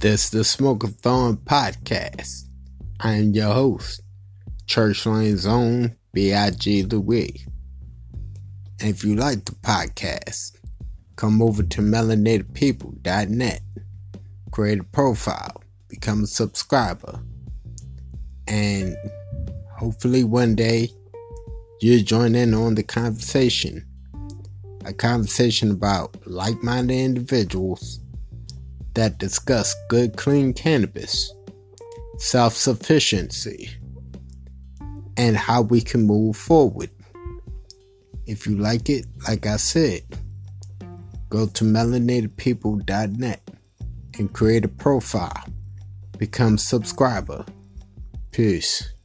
This is the Smokeathon Podcast. I am your host, Churchland's own B.I.G. Louis. And if you like the podcast, come over to melanatedpeople.net, create a profile, become a subscriber, and hopefully one day you'll join in on the conversation. A conversation about like minded individuals that discuss good, clean cannabis, self sufficiency, and how we can move forward. If you like it, like I said, go to melanatedpeople.net and create a profile, become subscriber. Peace.